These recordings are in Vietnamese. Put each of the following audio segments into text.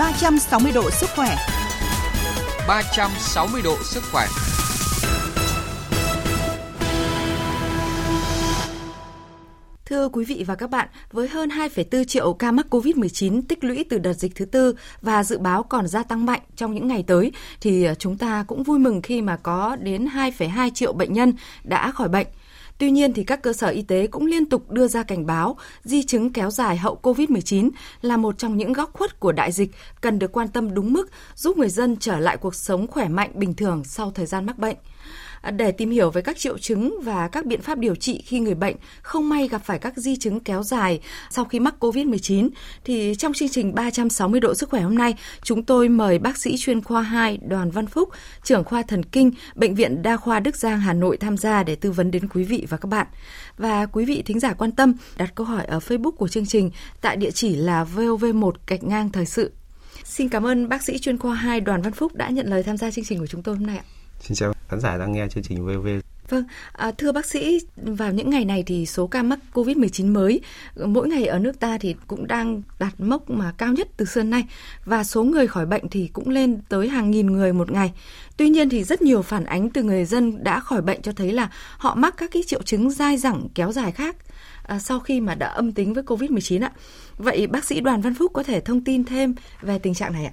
360 độ sức khỏe. 360 độ sức khỏe. Thưa quý vị và các bạn, với hơn 2,4 triệu ca mắc COVID-19 tích lũy từ đợt dịch thứ tư và dự báo còn gia tăng mạnh trong những ngày tới, thì chúng ta cũng vui mừng khi mà có đến 2,2 triệu bệnh nhân đã khỏi bệnh. Tuy nhiên thì các cơ sở y tế cũng liên tục đưa ra cảnh báo di chứng kéo dài hậu COVID-19 là một trong những góc khuất của đại dịch cần được quan tâm đúng mức, giúp người dân trở lại cuộc sống khỏe mạnh bình thường sau thời gian mắc bệnh. À, để tìm hiểu về các triệu chứng và các biện pháp điều trị khi người bệnh không may gặp phải các di chứng kéo dài sau khi mắc COVID-19, thì trong chương trình 360 độ sức khỏe hôm nay, chúng tôi mời bác sĩ chuyên khoa 2 Đoàn Văn Phúc, trưởng khoa thần kinh, Bệnh viện Đa khoa Đức Giang Hà Nội tham gia để tư vấn đến quý vị và các bạn. Và quý vị thính giả quan tâm đặt câu hỏi ở Facebook của chương trình tại địa chỉ là vov1 gạch ngang thời sự. Xin cảm ơn bác sĩ chuyên khoa 2 Đoàn Văn Phúc đã nhận lời tham gia chương trình của chúng tôi hôm nay ạ. Xin chào khán giả đang nghe chương trình VV. Vâng, à, thưa bác sĩ, vào những ngày này thì số ca mắc COVID-19 mới mỗi ngày ở nước ta thì cũng đang đạt mốc mà cao nhất từ xưa nay và số người khỏi bệnh thì cũng lên tới hàng nghìn người một ngày. Tuy nhiên thì rất nhiều phản ánh từ người dân đã khỏi bệnh cho thấy là họ mắc các cái triệu chứng dai dẳng kéo dài khác à, sau khi mà đã âm tính với COVID-19 ạ. Vậy bác sĩ Đoàn Văn Phúc có thể thông tin thêm về tình trạng này ạ?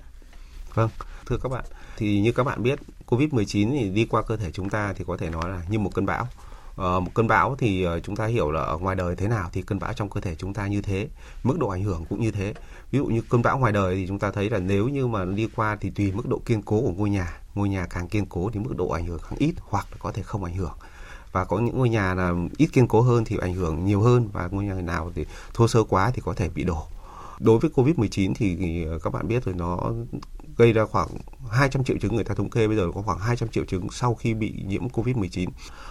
Vâng, thưa các bạn, thì như các bạn biết Covid-19 thì đi qua cơ thể chúng ta thì có thể nói là như một cơn bão. Uh, một cơn bão thì uh, chúng ta hiểu là ở ngoài đời thế nào thì cơn bão trong cơ thể chúng ta như thế, mức độ ảnh hưởng cũng như thế. Ví dụ như cơn bão ngoài đời thì chúng ta thấy là nếu như mà đi qua thì tùy mức độ kiên cố của ngôi nhà, ngôi nhà càng kiên cố thì mức độ ảnh hưởng càng ít hoặc là có thể không ảnh hưởng và có những ngôi nhà là ít kiên cố hơn thì ảnh hưởng nhiều hơn và ngôi nhà nào thì thô sơ quá thì có thể bị đổ đối với Covid-19 thì ờ, các bạn biết rồi nó gây ra khoảng 200 triệu chứng, người ta thống kê bây giờ có khoảng 200 triệu chứng sau khi bị nhiễm Covid-19.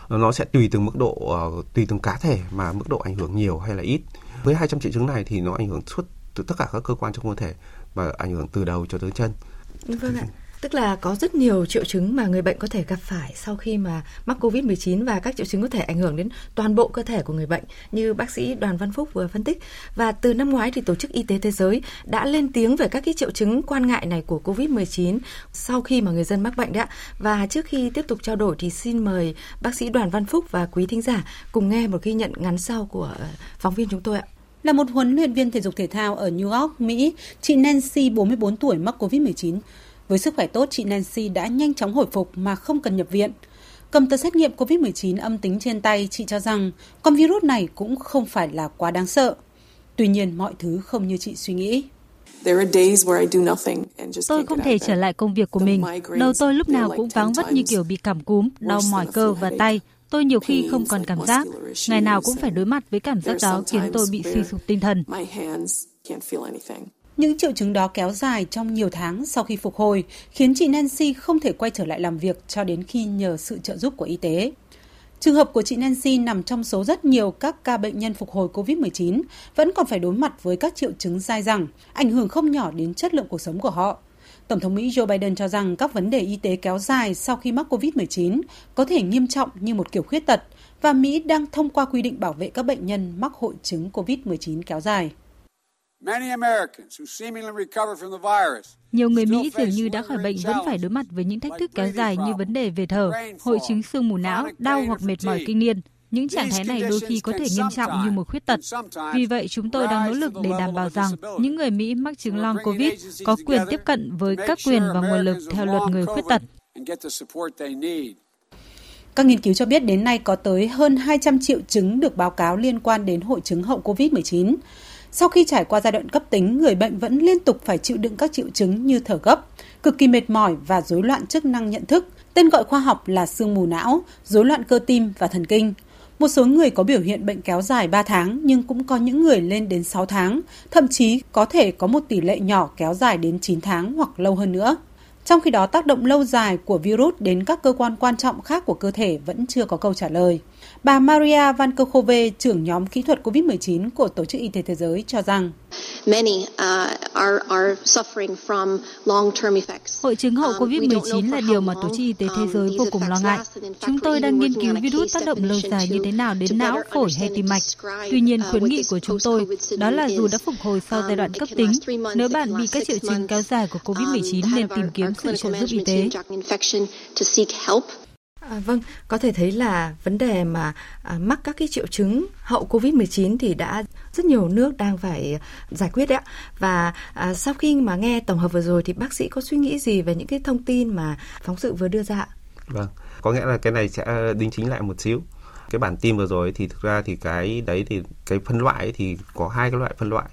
Nó sẽ tùy từng mức độ ờ, tùy từng cá thể mà mức độ ảnh hưởng nhiều hay là ít. Với 200 triệu chứng này thì nó ảnh hưởng suốt từ tất cả các cơ quan trong cơ thể và ảnh hưởng từ đầu cho tới chân. Vâng ạ. Tức là có rất nhiều triệu chứng mà người bệnh có thể gặp phải sau khi mà mắc Covid-19 và các triệu chứng có thể ảnh hưởng đến toàn bộ cơ thể của người bệnh như bác sĩ Đoàn Văn Phúc vừa phân tích. Và từ năm ngoái thì Tổ chức Y tế Thế giới đã lên tiếng về các cái triệu chứng quan ngại này của Covid-19 sau khi mà người dân mắc bệnh đã. Và trước khi tiếp tục trao đổi thì xin mời bác sĩ Đoàn Văn Phúc và quý thính giả cùng nghe một ghi nhận ngắn sau của ờ, phóng viên chúng tôi ạ. Là một huấn luyện viên thể dục thể thao ở New York, Mỹ, chị Nancy 44 tuổi mắc Covid-19 với sức khỏe tốt, chị Nancy đã nhanh chóng hồi phục mà không cần nhập viện. Cầm tờ xét nghiệm COVID-19 âm tính trên tay, chị cho rằng con virus này cũng không phải là quá đáng sợ. Tuy nhiên, mọi thứ không như chị suy nghĩ. Tôi không thể trở lại công việc của mình. Đầu tôi lúc nào cũng váng vất như kiểu bị cảm cúm, đau mỏi cơ và tay. Tôi nhiều khi không còn cảm giác. Ngày nào cũng phải đối mặt với cảm giác đó khiến tôi bị suy sụp tinh thần. Những triệu chứng đó kéo dài trong nhiều tháng sau khi phục hồi, khiến chị Nancy không thể quay trở lại làm việc cho đến khi nhờ sự trợ giúp của y tế. Trường hợp của chị Nancy nằm trong số rất nhiều các ca bệnh nhân phục hồi COVID-19 vẫn còn phải đối mặt với các triệu chứng dai dẳng, ảnh hưởng không nhỏ đến chất lượng cuộc sống của họ. Tổng thống Mỹ Joe Biden cho rằng các vấn đề y tế kéo dài sau khi mắc COVID-19 có thể nghiêm trọng như một kiểu khuyết tật và Mỹ đang thông qua quy định bảo vệ các bệnh nhân mắc hội chứng COVID-19 kéo dài. Nhiều người Mỹ dường như đã khỏi bệnh vẫn phải đối mặt với những thách thức kéo dài như vấn đề về thở, hội chứng sương mù não, đau hoặc mệt mỏi kinh niên. Những trạng thái này đôi khi có thể nghiêm trọng như một khuyết tật. Vì vậy, chúng tôi đang nỗ lực để đảm bảo rằng những người Mỹ mắc chứng long COVID có quyền tiếp cận với các quyền và nguồn lực theo luật người khuyết tật. Các nghiên cứu cho biết đến nay có tới hơn 200 triệu chứng được báo cáo liên quan đến hội chứng hậu COVID-19. Sau khi trải qua giai đoạn cấp tính, người bệnh vẫn liên tục phải chịu đựng các triệu chứng như thở gấp, cực kỳ mệt mỏi và rối loạn chức năng nhận thức, tên gọi khoa học là sương mù não, rối loạn cơ tim và thần kinh. Một số người có biểu hiện bệnh kéo dài 3 tháng nhưng cũng có những người lên đến 6 tháng, thậm chí có thể có một tỷ lệ nhỏ kéo dài đến 9 tháng hoặc lâu hơn nữa. Trong khi đó, tác động lâu dài của virus đến các cơ quan quan trọng khác của cơ thể vẫn chưa có câu trả lời. Bà Maria Vankokove, trưởng nhóm kỹ thuật COVID-19 của Tổ chức Y tế Thế giới cho rằng Hội chứng hậu COVID-19 là điều mà Tổ chức Y tế Thế giới vô cùng lo ngại. Chúng tôi đang nghiên cứu virus tác động lâu dài như thế nào đến não, phổi hay tim mạch. Tuy nhiên, khuyến nghị của chúng tôi đó là dù đã phục hồi sau giai đoạn cấp tính, nếu bạn bị các triệu chứng kéo dài của COVID-19 nên tìm kiếm sự trợ giúp y tế. À, vâng, có thể thấy là vấn đề mà à, mắc các cái triệu chứng hậu Covid-19 thì đã rất nhiều nước đang phải giải quyết đấy ạ. Và à, sau khi mà nghe tổng hợp vừa rồi thì bác sĩ có suy nghĩ gì về những cái thông tin mà phóng sự vừa đưa ra ạ Vâng, có nghĩa là cái này sẽ đính chính lại một xíu. Cái bản tin vừa rồi thì thực ra thì cái đấy thì cái phân loại thì có hai cái loại phân loại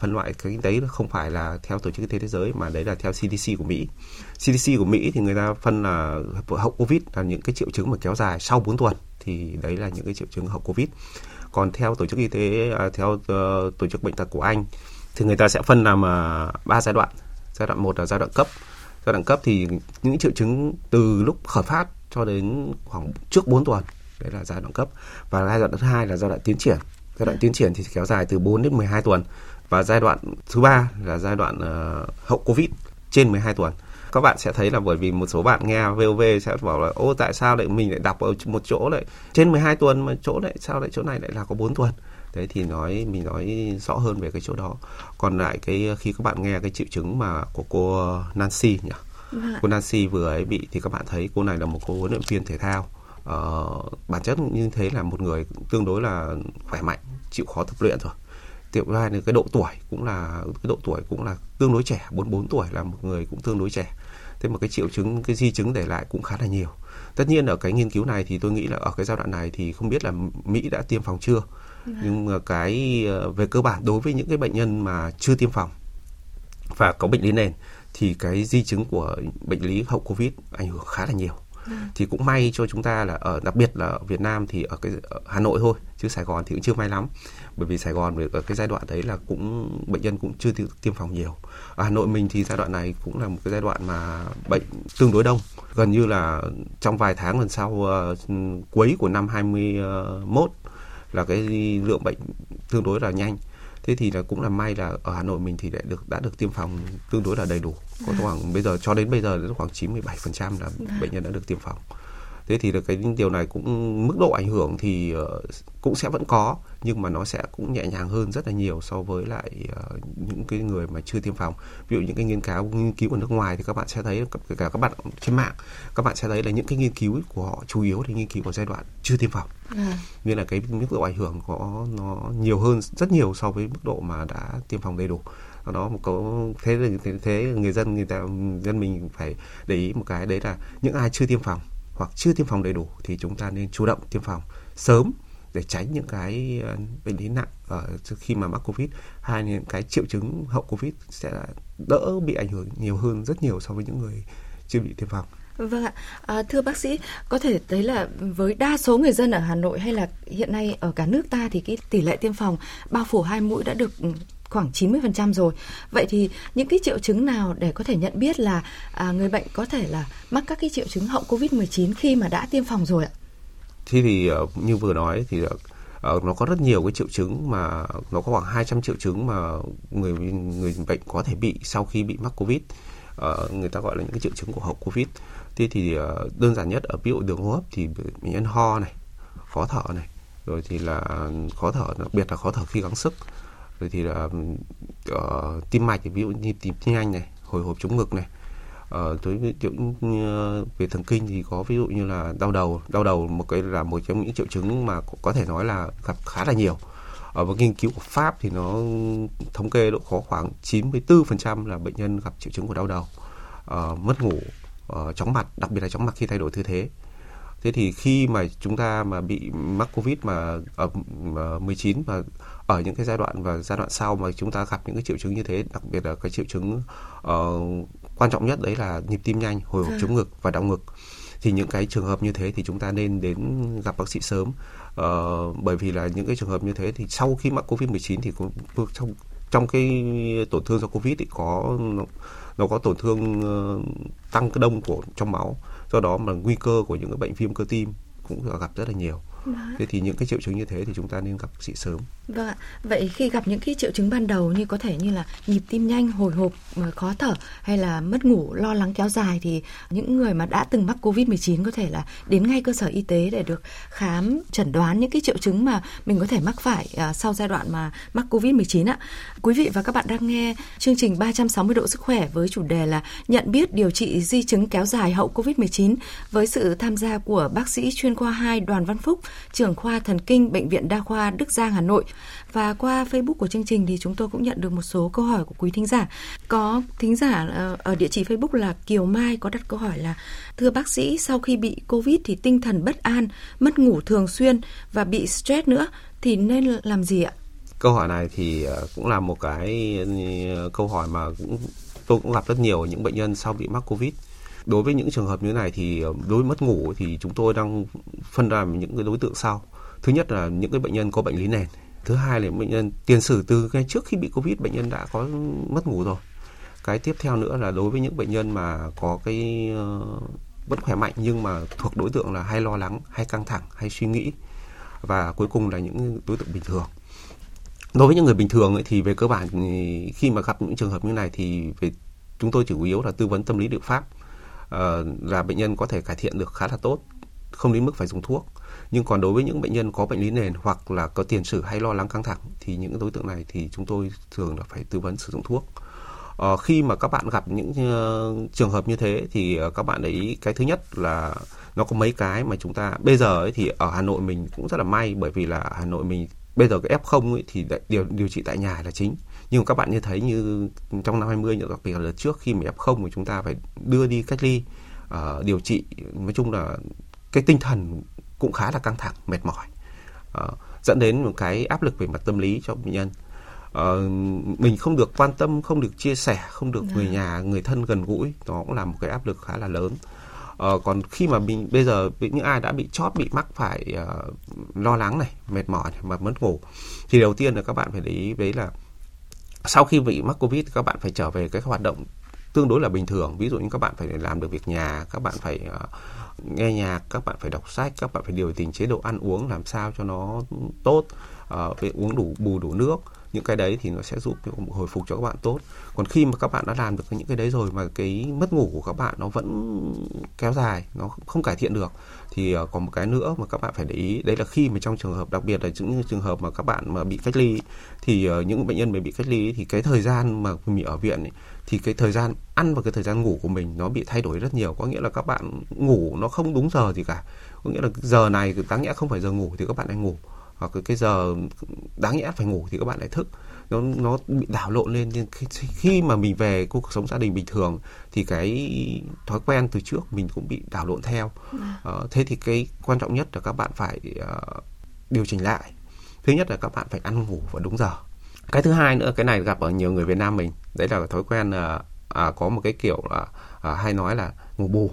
phân loại cái đấy không phải là theo tổ chức y tế thế giới mà đấy là theo CDC của Mỹ. CDC của Mỹ thì người ta phân là hậu Covid là những cái triệu chứng mà kéo dài sau 4 tuần, thì đấy là những cái triệu chứng hậu Covid. Còn theo tổ chức y tế à, theo ờ, tổ chức bệnh tật của Anh thì người ta sẽ phân làm ba giai đoạn. Giai đoạn một là giai đoạn cấp. Giai đoạn cấp thì những triệu chứng từ lúc khởi phát cho đến khoảng trước 4 tuần, đấy là giai đoạn cấp. Và giai đoạn thứ hai là giai đoạn tiến triển. Giai đoạn tiến triển thì kéo dài từ 4 đến 12 tuần và giai đoạn thứ ba là giai đoạn uh, hậu covid trên 12 tuần. Các bạn sẽ thấy là bởi vì một số bạn nghe VOV sẽ bảo là ô tại sao lại mình lại đọc ở một chỗ lại trên 12 tuần mà chỗ lại sao lại chỗ này lại là có 4 tuần? Đấy thì nói mình nói rõ hơn về cái chỗ đó. Còn lại cái khi các bạn nghe cái triệu chứng mà của cô Nancy nhỉ? Vâng cô Nancy vừa ấy bị thì các bạn thấy cô này là một cô huấn luyện viên thể thao. Uh, bản chất như thế là một người tương đối là khỏe mạnh chịu khó tập luyện rồi tiểu hai là cái độ tuổi cũng là cái độ tuổi cũng là tương đối trẻ 44 tuổi là một người cũng tương đối trẻ. Thế mà cái triệu chứng cái di chứng để lại cũng khá là nhiều. Tất nhiên ở cái nghiên cứu này thì tôi nghĩ là ở cái giai đoạn này thì không biết là mỹ đã tiêm phòng chưa. Dạ. nhưng mà cái ờ, về cơ bản đối với những cái bệnh nhân mà chưa tiêm phòng và có bệnh lý nền thì cái di chứng của bệnh lý hậu covid ảnh hưởng khá là nhiều. Thì cũng may cho chúng ta là ở đặc biệt là ở Việt Nam thì ở cái ở Hà Nội thôi chứ Sài Gòn thì cũng chưa may lắm bởi vì Sài Gòn ở cái giai đoạn đấy là cũng bệnh nhân cũng chưa tiêm phòng nhiều ở Hà Nội mình thì giai đoạn này cũng là một cái giai đoạn mà bệnh tương đối đông gần như là trong vài tháng lần sau uh, cuối của năm 21 là cái lượng bệnh tương đối là nhanh thế thì là cũng là may là ở Hà Nội mình thì đã được đã được tiêm phòng tương đối là đầy đủ có à. khoảng bây giờ cho đến bây giờ khoảng 97% là à. bệnh nhân đã được tiêm phòng thế thì là cái điều này cũng mức độ ảnh hưởng thì uh, cũng sẽ vẫn có nhưng mà nó sẽ cũng nhẹ nhàng hơn rất là nhiều so với lại uh, những cái người mà chưa tiêm phòng. Ví dụ những cái nghiên cứu nghiên cứu ở nước ngoài thì các bạn sẽ thấy kể cả các bạn trên mạng các bạn sẽ thấy là những cái nghiên cứu của họ chủ yếu thì nghiên cứu ở giai đoạn chưa tiêm phòng. À. nên là cái mức độ ảnh hưởng có nó nhiều hơn rất nhiều so với mức độ mà đã tiêm phòng đầy đủ. Đó một có thế thế, thế người dân người ta dân mình phải để ý một cái đấy là những ai chưa tiêm phòng hoặc chưa tiêm phòng đầy đủ thì chúng ta nên chủ động tiêm phòng sớm để tránh những cái ờ, bệnh lý nặng ở khi mà mắc covid hai những cái triệu chứng hậu covid sẽ đỡ bị ảnh hưởng nhiều hơn rất nhiều so với những người chưa bị tiêm phòng. Vâng ạ, à, thưa bác sĩ, có thể thấy là với đa số người dân ở Hà Nội hay là hiện nay ở cả nước ta thì cái tỷ lệ tiêm phòng bao phủ hai mũi đã được ừ, khoảng 90% rồi. Vậy thì những cái triệu chứng nào để có thể nhận biết là à, người bệnh có thể là mắc các cái triệu chứng hậu Covid-19 khi mà đã tiêm phòng rồi ạ? Thì thì như vừa nói thì ờ, ờ, nó có rất nhiều cái triệu chứng mà nó có khoảng 200 triệu chứng mà người người bệnh có thể bị sau khi bị mắc Covid. Người ta gọi là những cái triệu chứng của hậu Covid. Thế thì đơn giản nhất ở ví dụ đường hô hấp thì bệnh nhân ho này, khó thở này, rồi thì là khó thở đặc biệt là khó thở khi gắng sức rồi thì là uh, tim mạch ví dụ như tim nhanh này hồi hộp chống ngực này. Ờ, uh, với triệu ờ, về thần kinh thì có ví dụ như là đau đầu đau đầu một cái là một trong những triệu chứng mà có thể nói là gặp khá là nhiều. Ở một nghiên cứu của Pháp thì nó thống kê độ khó khoảng 94% là bệnh nhân gặp triệu chứng của đau đầu uh, mất ngủ uh, chóng mặt đặc biệt là chóng mặt khi thay đổi tư thế thế thì khi mà chúng ta mà bị mắc covid mà ở 19 và ở những cái giai đoạn và giai đoạn sau mà chúng ta gặp những cái triệu chứng như thế đặc biệt là cái triệu chứng uh, quan trọng nhất đấy là nhịp tim nhanh hồi hộp chống ngực và đau ngực. Thì những cái trường hợp như thế thì chúng ta nên đến gặp bác sĩ sớm. Uh, bởi vì là những cái trường hợp như thế thì sau khi mắc covid 19 thì cũng trong trong cái tổn thương do covid thì có nó, nó có tổn thương uh, tăng cái đông của trong máu do đó mà nguy cơ của những cái bệnh viêm cơ tim cũng gặp rất là nhiều. Vâng. Thế thì những cái triệu chứng như thế thì chúng ta nên gặp bác sĩ sớm. Vâng ạ. Vậy khi gặp những cái triệu chứng ban đầu như có thể như là nhịp tim nhanh, hồi hộp, khó thở hay là mất ngủ, lo lắng kéo dài thì những người mà đã từng mắc Covid-19 có thể là đến ngay cơ sở y tế để được khám chẩn đoán những cái triệu chứng mà mình có thể mắc phải à, sau giai đoạn mà mắc Covid-19 ạ. Quý vị và các bạn đang nghe chương trình 360 độ sức khỏe với chủ đề là nhận biết điều trị di chứng kéo dài hậu Covid-19 với sự tham gia của bác sĩ chuyên khoa 2 Đoàn Văn Phúc, trưởng khoa thần kinh Bệnh viện Đa khoa Đức Giang Hà Nội. Và qua Facebook của chương trình thì chúng tôi cũng nhận được một số câu hỏi của quý thính giả. Có thính giả ờ, ở địa chỉ Facebook là Kiều Mai có đặt câu hỏi là Thưa bác sĩ, sau khi bị Covid thì tinh thần bất an, mất ngủ thường xuyên và bị stress nữa thì nên làm gì ạ? Câu hỏi này thì ờ, cũng là một cái ừ, câu hỏi mà cũng tôi cũng gặp rất nhiều những bệnh nhân sau bị mắc Covid đối với những trường hợp như thế này thì ờ, đối với mất ngủ thì chúng tôi đang phân ra những cái đối tượng sau. Thứ nhất là những cái bệnh nhân có bệnh lý nền. Thứ hai là bệnh nhân tiền sử từ cái trước khi bị covid bệnh nhân đã có mất ngủ rồi. Cái tiếp theo nữa là đối với những bệnh nhân mà có cái ờ, vẫn khỏe mạnh nhưng mà thuộc đối tượng là hay lo lắng hay căng thẳng hay suy nghĩ. Và cuối cùng là những đối tượng bình thường. Đối với những người bình thường ấy, thì về cơ bản khi mà gặp những trường hợp như này thì về chúng tôi chủ yếu là tư vấn tâm lý liệu pháp. Ờ, là bệnh nhân có thể cải thiện được khá là tốt không đến mức phải dùng thuốc. Nhưng còn đối với những bệnh nhân có bệnh lý nền hoặc là có tiền sử hay lo lắng căng thẳng thì những đối tượng này thì chúng tôi thường là phải tư vấn sử dụng thuốc. Ờ, khi mà các bạn gặp những uh, trường hợp như thế thì uh, các bạn ấy cái thứ nhất là nó có mấy cái mà chúng ta bây giờ ấy thì ở Hà Nội mình cũng rất là may bởi vì là Hà Nội mình bây giờ cái F0 ấy thì điều điều trị tại nhà là chính. Nhưng các bạn như thấy như trong năm 20 đặc biệt là trước khi mà F0 thì chúng ta phải đưa đi cách ly uh, điều trị. Nói chung là cái tinh thần cũng khá là căng thẳng mệt mỏi. Uh, dẫn đến một cái áp lực về mặt tâm lý cho bệnh nhân. Uh, mình không được quan tâm không được chia sẻ không được người dạ. nhà người thân gần gũi. Nó cũng là một cái áp lực khá là lớn Ờ, còn khi mà mình bây giờ những ai đã bị chót bị mắc phải uh, lo lắng này mệt mỏi này, mà mất ngủ thì đầu tiên là các bạn phải để ý đấy là sau khi bị mắc covid các bạn phải trở về cái hoạt động tương đối là bình thường. Ví dụ như các bạn phải làm được việc nhà các bạn phải uh, nghe nhạc các bạn phải đọc sách các bạn phải điều chỉnh chế độ ăn uống làm sao cho nó tốt uh, phải uống đủ bù đủ nước những cái đấy thì nó sẽ giúp hồi phục cho các bạn tốt. Còn khi mà các bạn đã làm được những cái đấy rồi mà cái mất ngủ của các bạn nó vẫn kéo dài nó không cải thiện được thì ờ, còn một cái nữa mà các bạn phải để ý đấy là khi mà trong trường hợp đặc biệt là những trường hợp mà các bạn mà bị cách ly thì ờ, những bệnh nhân mà bị cách ly thì cái thời gian mà mình ở viện ấy, thì cái thời gian ăn và cái thời gian ngủ của mình nó bị thay đổi rất nhiều. Có nghĩa là các bạn ngủ nó không đúng giờ gì cả. Có nghĩa là giờ này đáng nhẽ không phải giờ ngủ thì các bạn lại ngủ hoặc cái giờ đáng nhẽ phải ngủ thì các bạn lại thức. Nó nó bị đảo lộn lên nên khi, khi mà mình về cuộc sống gia đình bình thường thì cái thói quen từ trước mình cũng bị đảo lộn theo. Uh, thế thì cái quan trọng nhất là các bạn phải uh, điều chỉnh lại. Thứ nhất là các bạn phải ăn ngủ vào đúng giờ. Cái thứ hai nữa cái này gặp ở nhiều người Việt Nam mình đấy là thói quen uh, à, có một cái kiểu là à, hay nói là ngủ bù.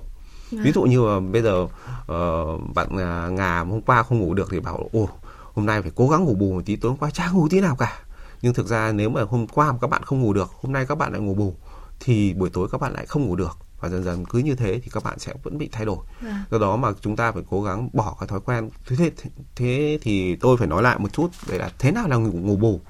Ví vâng. dụ như là bây giờ uh, bạn uh, ngà hôm qua không ngủ được thì bảo ồ hôm nay phải cố gắng ngủ bù một tí tối hôm qua chả ngủ tí nào cả. Nhưng thực ra nếu mà hôm qua mà các bạn không ngủ được hôm nay các bạn lại ngủ bù thì buổi tối các bạn lại không ngủ được. Và dần dần cứ như thế thì các bạn sẽ vẫn bị thay đổi. À. do đó mà chúng ta phải cố gắng bỏ cái thói quen. Thế thế, thế thì tôi phải nói lại một chút đấy là thế nào là ngủ, ngủ bù.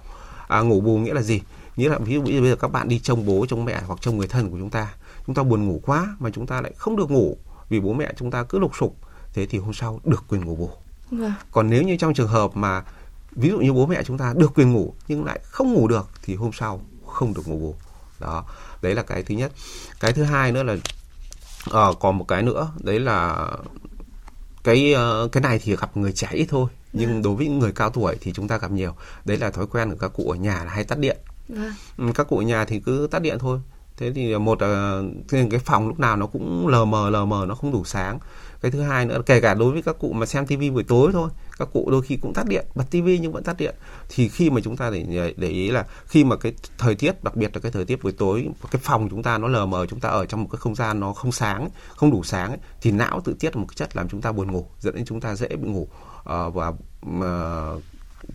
À, ngủ bù nghĩa là gì? Nghĩa là ví dụ bây giờ các bạn đi trông bố trông mẹ hoặc trông người thân của chúng ta chúng ta buồn ngủ quá mà chúng ta lại không được ngủ vì bố mẹ chúng ta cứ lục sục. Thế thì hôm sau được quyền ngủ bù vâng. còn nếu như trong trường hợp mà ví dụ như bố mẹ chúng ta được quyền ngủ nhưng lại không ngủ được thì hôm sau không được ngủ bù đó đấy là cái thứ nhất cái thứ hai nữa là uh, còn một cái nữa đấy là cái uh, cái này thì gặp người trẻ ít thôi nhưng. Dạ. đối với người cao tuổi thì chúng ta gặp nhiều đấy là thói quen của các cụ ở nhà là hay tắt điện. Dạ. các cụ ở nhà thì cứ tắt điện thôi thế thì à, một là cái phòng lúc nào nó cũng lờ mờ lờ mờ nó không đủ sáng. Cái thứ hai nữa kể cả đối với các cụ mà xem tivi buổi tối thôi các cụ đôi khi cũng tắt điện bật tivi nhưng vẫn tắt điện. Thì khi mà chúng ta để để ý là khi mà cái thời tiết đặc biệt là cái thời tiết buổi tối cái phòng chúng ta nó lờ mờ chúng ta ở trong một cái không gian nó không sáng không đủ sáng ấy, thì não tự tiết một cái chất làm chúng ta buồn ngủ dẫn đến chúng ta dễ bị ngủ uh, và uh,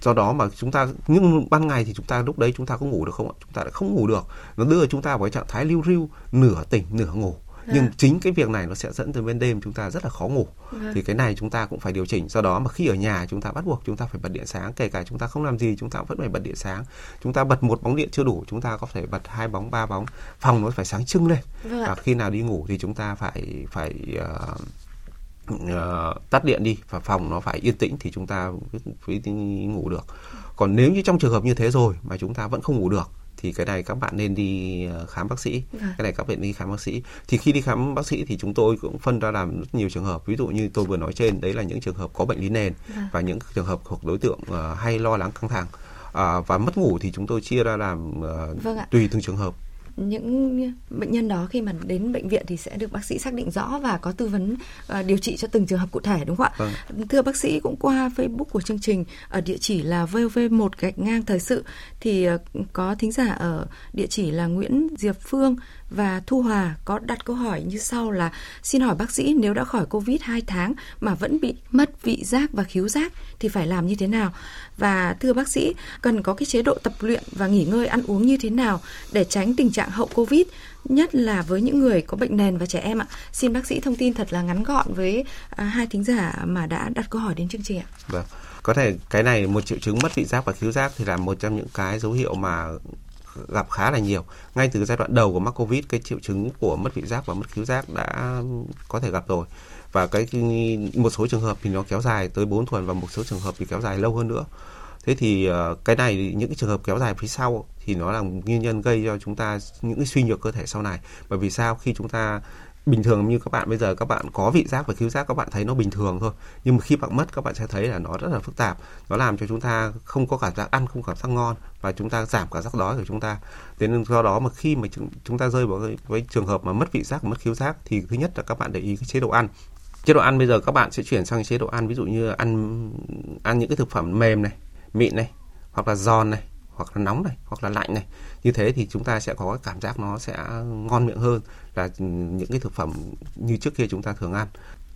do đó mà chúng ta nhưng ban ngày thì chúng ta lúc đấy chúng ta có ngủ được không ạ chúng ta lại không ngủ được nó đưa chúng ta vào cái trạng thái lưu riu nửa tỉnh nửa ngủ nhưng chính cái việc này nó sẽ dẫn tới bên đêm chúng ta rất là khó ngủ à. thì cái này chúng ta cũng phải điều chỉnh do đó mà khi ở nhà chúng ta bắt buộc chúng ta phải bật điện sáng kể cả chúng ta không làm gì chúng ta cũng vẫn phải bật điện sáng chúng ta bật một bóng điện chưa đủ chúng ta có thể bật hai bóng ba bóng phòng nó phải sáng trưng lên vâng và khi nào đi ngủ thì chúng ta phải phải uh, uh, tắt điện đi và phòng nó phải yên tĩnh thì chúng ta mới ngủ được. Còn nếu như trong trường hợp như thế rồi mà chúng ta vẫn không ngủ được thì cái này các bạn nên đi ờ, khám bác sĩ. À. cái này các bạn đi khám bác sĩ. Thì khi đi khám bác sĩ thì chúng tôi cũng phân ra làm rất nhiều trường hợp. Ví dụ như tôi vừa nói trên đấy là những trường hợp có bệnh lý nền à. và những trường hợp thuộc đối tượng uh, hay lo lắng căng thẳng. Uh, và mất ngủ thì chúng tôi chia ra làm uh, vâng tùy từng trường hợp những bệnh nhân đó khi mà đến bệnh viện thì sẽ được bác sĩ xác định rõ và có tư vấn uh, điều trị cho từng trường hợp cụ thể đúng không ạ? Vâng. Thưa bác sĩ cũng qua Facebook của chương trình ở địa chỉ là vv1 gạch ngang thời sự thì uh, có thính giả ở địa chỉ là Nguyễn Diệp Phương và Thu Hòa có đặt câu hỏi như sau là xin hỏi bác sĩ nếu đã khỏi Covid 2 tháng mà vẫn bị mất vị giác và khiếu giác thì phải làm như thế nào? Và thưa bác sĩ, cần có cái chế độ tập luyện và nghỉ ngơi ăn uống như thế nào để tránh tình trạng hậu Covid nhất là với những người có bệnh nền và trẻ em ạ. Xin bác sĩ thông tin thật là ngắn gọn với à, hai thính giả mà đã đặt câu hỏi đến chương trình ạ. Vâng. Có thể cái này một triệu chứng mất vị giác và khiếu giác thì là một trong những cái dấu hiệu mà gặp khá là nhiều. Ngay từ giai đoạn đầu của mắc covid, cái triệu chứng của mất vị giác và mất khiếu giác đã có thể gặp rồi. Và cái một số trường hợp thì nó kéo dài tới 4 tuần và một số trường hợp thì kéo dài lâu hơn nữa. Thế thì ờ, cái này những cái trường hợp kéo dài phía sau thì nó là nguyên nhân gây cho chúng ta những cái suy nhược cơ thể sau này. Bởi vì sao? Khi chúng ta bình thường như các bạn bây giờ các bạn có vị giác và khiếu giác các bạn thấy nó bình thường thôi. Nhưng mà khi bạn mất các bạn sẽ thấy là nó rất là phức tạp. Nó làm cho chúng ta không có cảm giác ăn không cảm giác ngon và chúng ta giảm cảm giác đói của chúng ta. Thế nên do đó mà khi mà chúng ta rơi vào cái, với trường hợp mà mất vị giác mất khiếu giác thì thứ nhất là các bạn để ý cái chế độ ăn. Chế độ ăn bây giờ các bạn sẽ chuyển sang chế độ ăn ví dụ như ăn ăn những cái thực phẩm mềm này mịn này hoặc là giòn này hoặc là nóng này hoặc là lạnh này. Như thế thì chúng ta sẽ có cảm giác nó sẽ ngon miệng hơn là những cái thực phẩm như trước kia chúng ta thường ăn.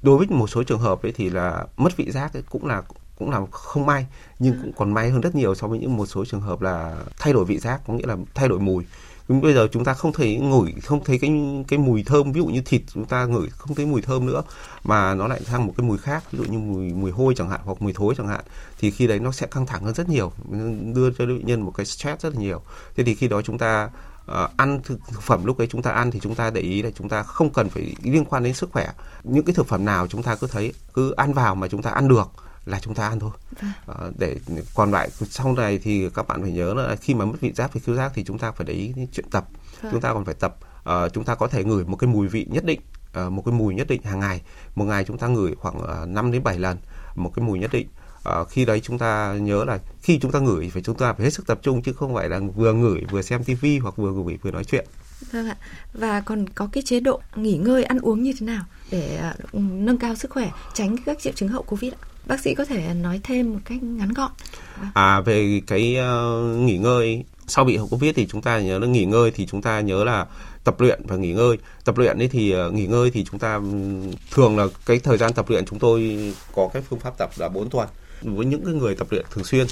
Đối với một số trường hợp ấy thì là mất vị giác ấy cũng là cũng là không may nhưng cũng còn may hơn rất nhiều so với những một số trường hợp là thay đổi vị giác có nghĩa là thay đổi mùi bây giờ chúng ta không thấy ngửi không thấy cái cái mùi thơm ví dụ như thịt chúng ta ngửi không thấy mùi thơm nữa mà nó lại sang một cái mùi khác ví dụ như mùi mùi hôi chẳng hạn hoặc mùi thối chẳng hạn thì khi đấy nó sẽ căng thẳng hơn rất nhiều đưa cho bệnh nhân một cái stress rất là nhiều. Thế thì khi đó chúng ta uh, ăn thực phẩm lúc ấy chúng ta ăn thì chúng ta để ý là chúng ta không cần phải liên quan đến sức khỏe. Những cái thực phẩm nào chúng ta cứ thấy cứ ăn vào mà chúng ta ăn được là chúng ta ăn thôi. À, để còn lại sau này thì các bạn phải nhớ là khi mà mất vị giác và khiếu giác thì chúng ta phải để ý chuyện tập. Vâng. chúng ta còn phải tập uh, chúng ta có thể ngửi một cái mùi vị nhất định uh, một cái mùi nhất định hàng ngày. Một ngày chúng ta ngửi khoảng uh, 5 đến 7 lần một cái mùi nhất định. Uh, khi đấy chúng ta nhớ là khi chúng ta ngửi phải chúng ta phải hết sức tập trung chứ không phải là vừa ngửi vừa xem tivi hoặc vừa ngửi vừa nói chuyện Vâng ạ. Và còn có cái chế độ nghỉ ngơi ăn uống như thế nào để à, nâng cao sức khỏe, tránh các triệu chứng hậu Covid ạ? Bác sĩ có thể nói thêm một cách ngắn gọn. Vâng. À về cái uh, nghỉ ngơi sau bị hậu Covid thì chúng ta nhớ là nghỉ ngơi thì chúng ta nhớ là tập luyện và nghỉ ngơi. Tập luyện ấy thì uh, nghỉ ngơi thì chúng ta ừ, thường là cái thời gian tập luyện chúng tôi có cái phương pháp tập là 4 tuần với những cái người tập luyện thường xuyên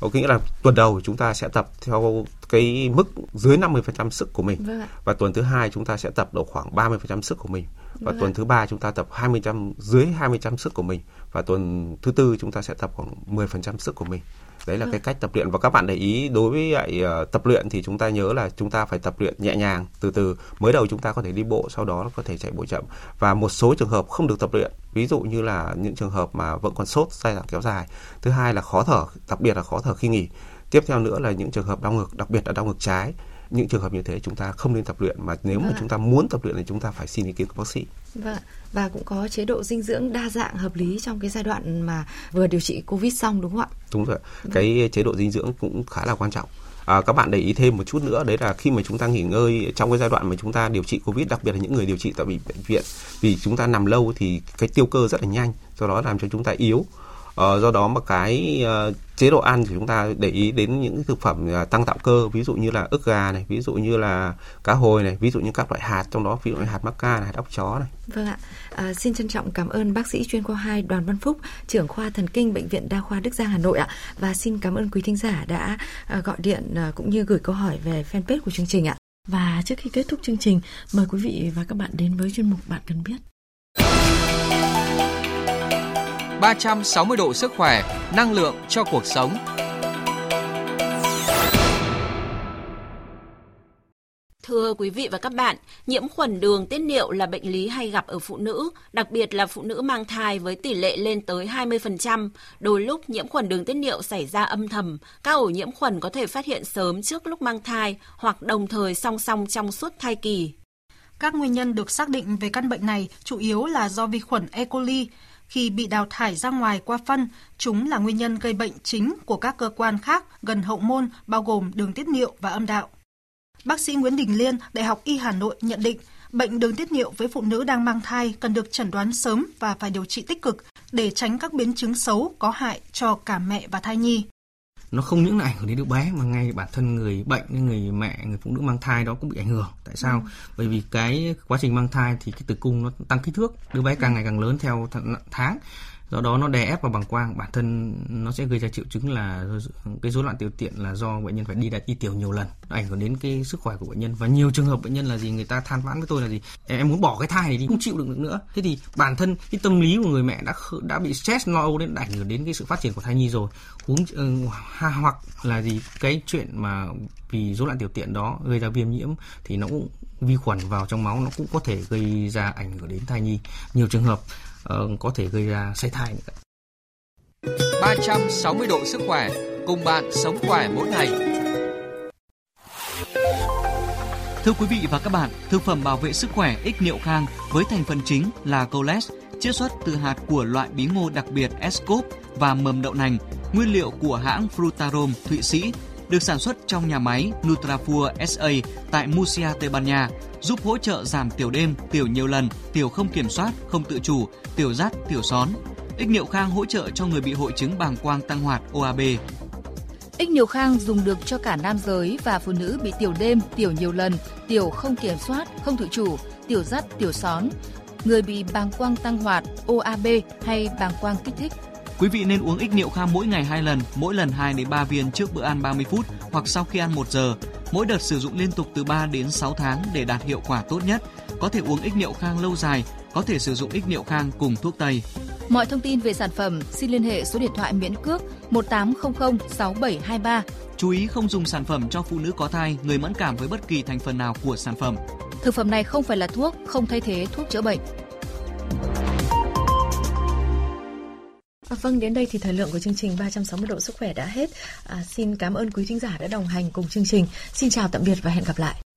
có nghĩa là tuần đầu chúng ta sẽ tập theo cái mức dưới 50% sức của mình. Vâng và tuần thứ hai chúng ta sẽ tập độ khoảng 30% sức của mình. Và vâng tuần thứ ba chúng ta tập 20% dưới 20% sức của mình. Và tuần thứ tư chúng ta sẽ tập khoảng 10% sức của mình đấy là vâng. cái cách tập luyện và các bạn để ý đối với lại uh, tập luyện thì chúng ta nhớ là chúng ta phải tập luyện nhẹ nhàng từ từ mới đầu chúng ta có thể đi bộ sau đó có thể chạy bộ chậm và một số trường hợp không được tập luyện ví dụ như là những trường hợp mà vẫn còn sốt giai đoạn kéo dài thứ hai là khó thở đặc biệt là khó thở khi nghỉ tiếp theo nữa là những trường hợp đau ngực đặc biệt là đau ngực trái những trường hợp như thế chúng ta không nên tập luyện mà nếu vâng. mà chúng ta muốn tập luyện thì chúng ta phải xin ý kiến của bác sĩ. Vâng. Và cũng có chế độ dinh dưỡng đa dạng hợp lý trong cái giai đoạn mà vừa điều trị Covid xong đúng không ạ? Đúng rồi. Vâng. Cái chế độ dinh dưỡng cũng khá là quan trọng. À, các bạn để ý thêm một chút nữa đấy là khi mà chúng ta nghỉ ngơi trong cái giai đoạn mà chúng ta điều trị covid đặc biệt là những người điều trị tại bệnh viện vì chúng ta nằm lâu thì cái tiêu cơ rất là nhanh do đó làm cho chúng ta yếu uh, do đó mà cái uh, chế độ ăn thì chúng ta để ý đến những thực phẩm uh, tăng tạo cơ ví dụ như là ức gà này ví dụ như là cá hồi này ví dụ như các loại hạt trong đó ví dụ như hạt mắc ca này hạt óc chó này. Vâng ạ. À, xin trân trọng cảm ơn bác sĩ chuyên khoa 2 đoàn văn phúc trưởng khoa thần kinh bệnh viện đa khoa đức giang hà nội ạ. Và xin cảm ơn quý thính giả đã uh, gọi điện uh, cũng như gửi câu hỏi về fanpage của chương trình ạ. Và trước khi kết thúc chương trình, mời quý vị và các bạn đến với chuyên mục Bạn cần biết. 360 độ sức khỏe, năng lượng cho cuộc sống. Thưa quý vị và các bạn, nhiễm khuẩn đường tiết niệu là bệnh lý hay gặp ở phụ nữ, đặc biệt là phụ nữ mang thai với tỷ lệ lên tới 20%. Đôi lúc nhiễm khuẩn đường tiết niệu xảy ra âm thầm, các ổ nhiễm khuẩn có thể phát hiện sớm trước lúc mang thai hoặc đồng thời song song trong suốt thai kỳ. Các nguyên nhân được xác định về căn bệnh này chủ yếu là do vi khuẩn E. coli. Khi bị đào thải ra ngoài qua phân, chúng là nguyên nhân gây bệnh chính của các cơ quan khác gần hậu môn bao gồm đường tiết niệu và âm đạo. Bác sĩ Nguyễn Đình Liên, Đại học Y Hà Nội nhận định bệnh đường tiết niệu với phụ nữ đang mang thai cần được chẩn đoán sớm và phải điều trị tích cực để tránh các biến chứng xấu có hại cho cả mẹ và thai nhi nó không những là ảnh hưởng đến đứa bé mà ngay bản thân người bệnh người mẹ người phụ nữ mang thai đó cũng bị ảnh hưởng. Tại sao? Ừ. bởi vì cái quá trình mang thai thì cái tử cung nó tăng kích thước đứa bé càng ngày càng lớn theo tháng do đó nó đè ép vào bằng quang. Bản thân nó sẽ gây ra triệu chứng là cái rối loạn tiểu tiện là do bệnh nhân phải đi đi tiểu nhiều lần. Nó ảnh hưởng đến cái sức khỏe của bệnh nhân. Và nhiều trường hợp bệnh nhân là gì? Người ta than vãn với tôi là gì? Em muốn bỏ cái thai này đi không chịu được nữa. Thế thì bản thân cái tâm lý của người mẹ đã đã bị stress lo âu đến ảnh hưởng đến cái sự phát triển của thai nhi rồi. Huống uh, hoặc là gì? Cái chuyện mà vì rối loạn tiểu tiện đó gây ra viêm nhiễm thì nó cũng vi khuẩn vào trong máu nó cũng có thể gây ra ảnh hưởng đến thai nhi. Nhiều trường hợp uh, có thể gây ra sảy thai nữa. 360 độ sức khỏe cùng bạn sống khỏe mỗi ngày. Thưa quý vị và các bạn, thực phẩm bảo vệ sức khỏe ích niệu khang với thành phần chính là coles, chiết xuất từ hạt của loại bí ngô đặc biệt Escop và mầm đậu nành, nguyên liệu của hãng Frutarom Thụy Sĩ, được sản xuất trong nhà máy Nutrafur SA tại Murcia, Tây Ban Nha, giúp hỗ trợ giảm tiểu đêm, tiểu nhiều lần, tiểu không kiểm soát, không tự chủ, tiểu rắt, tiểu són. Ích niệu khang hỗ trợ cho người bị hội chứng bàng quang tăng hoạt OAB. Ích niệu khang dùng được cho cả nam giới và phụ nữ bị tiểu đêm, tiểu nhiều lần, tiểu không kiểm soát, không tự chủ, tiểu rắt, tiểu són, người bị bàng quang tăng hoạt, OAB hay bàng quang kích thích. Quý vị nên uống ích niệu khang mỗi ngày 2 lần, mỗi lần 2 đến 3 viên trước bữa ăn 30 phút hoặc sau khi ăn 1 giờ. Mỗi đợt sử dụng liên tục từ 3 đến 6 tháng để đạt hiệu quả tốt nhất. Có thể uống ích niệu khang lâu dài, có thể sử dụng ích niệu khang cùng thuốc tây. Mọi thông tin về sản phẩm xin liên hệ số điện thoại miễn cước 1800 6723. Chú ý không dùng sản phẩm cho phụ nữ có thai, người mẫn cảm với bất kỳ thành phần nào của sản phẩm. Thực phẩm này không phải là thuốc, không thay thế thuốc chữa bệnh. À, vâng, đến đây thì thời lượng của chương trình 360 độ sức khỏe đã hết. À, xin cảm ơn quý thính giả đã đồng hành cùng chương trình. Xin chào tạm biệt và hẹn gặp lại.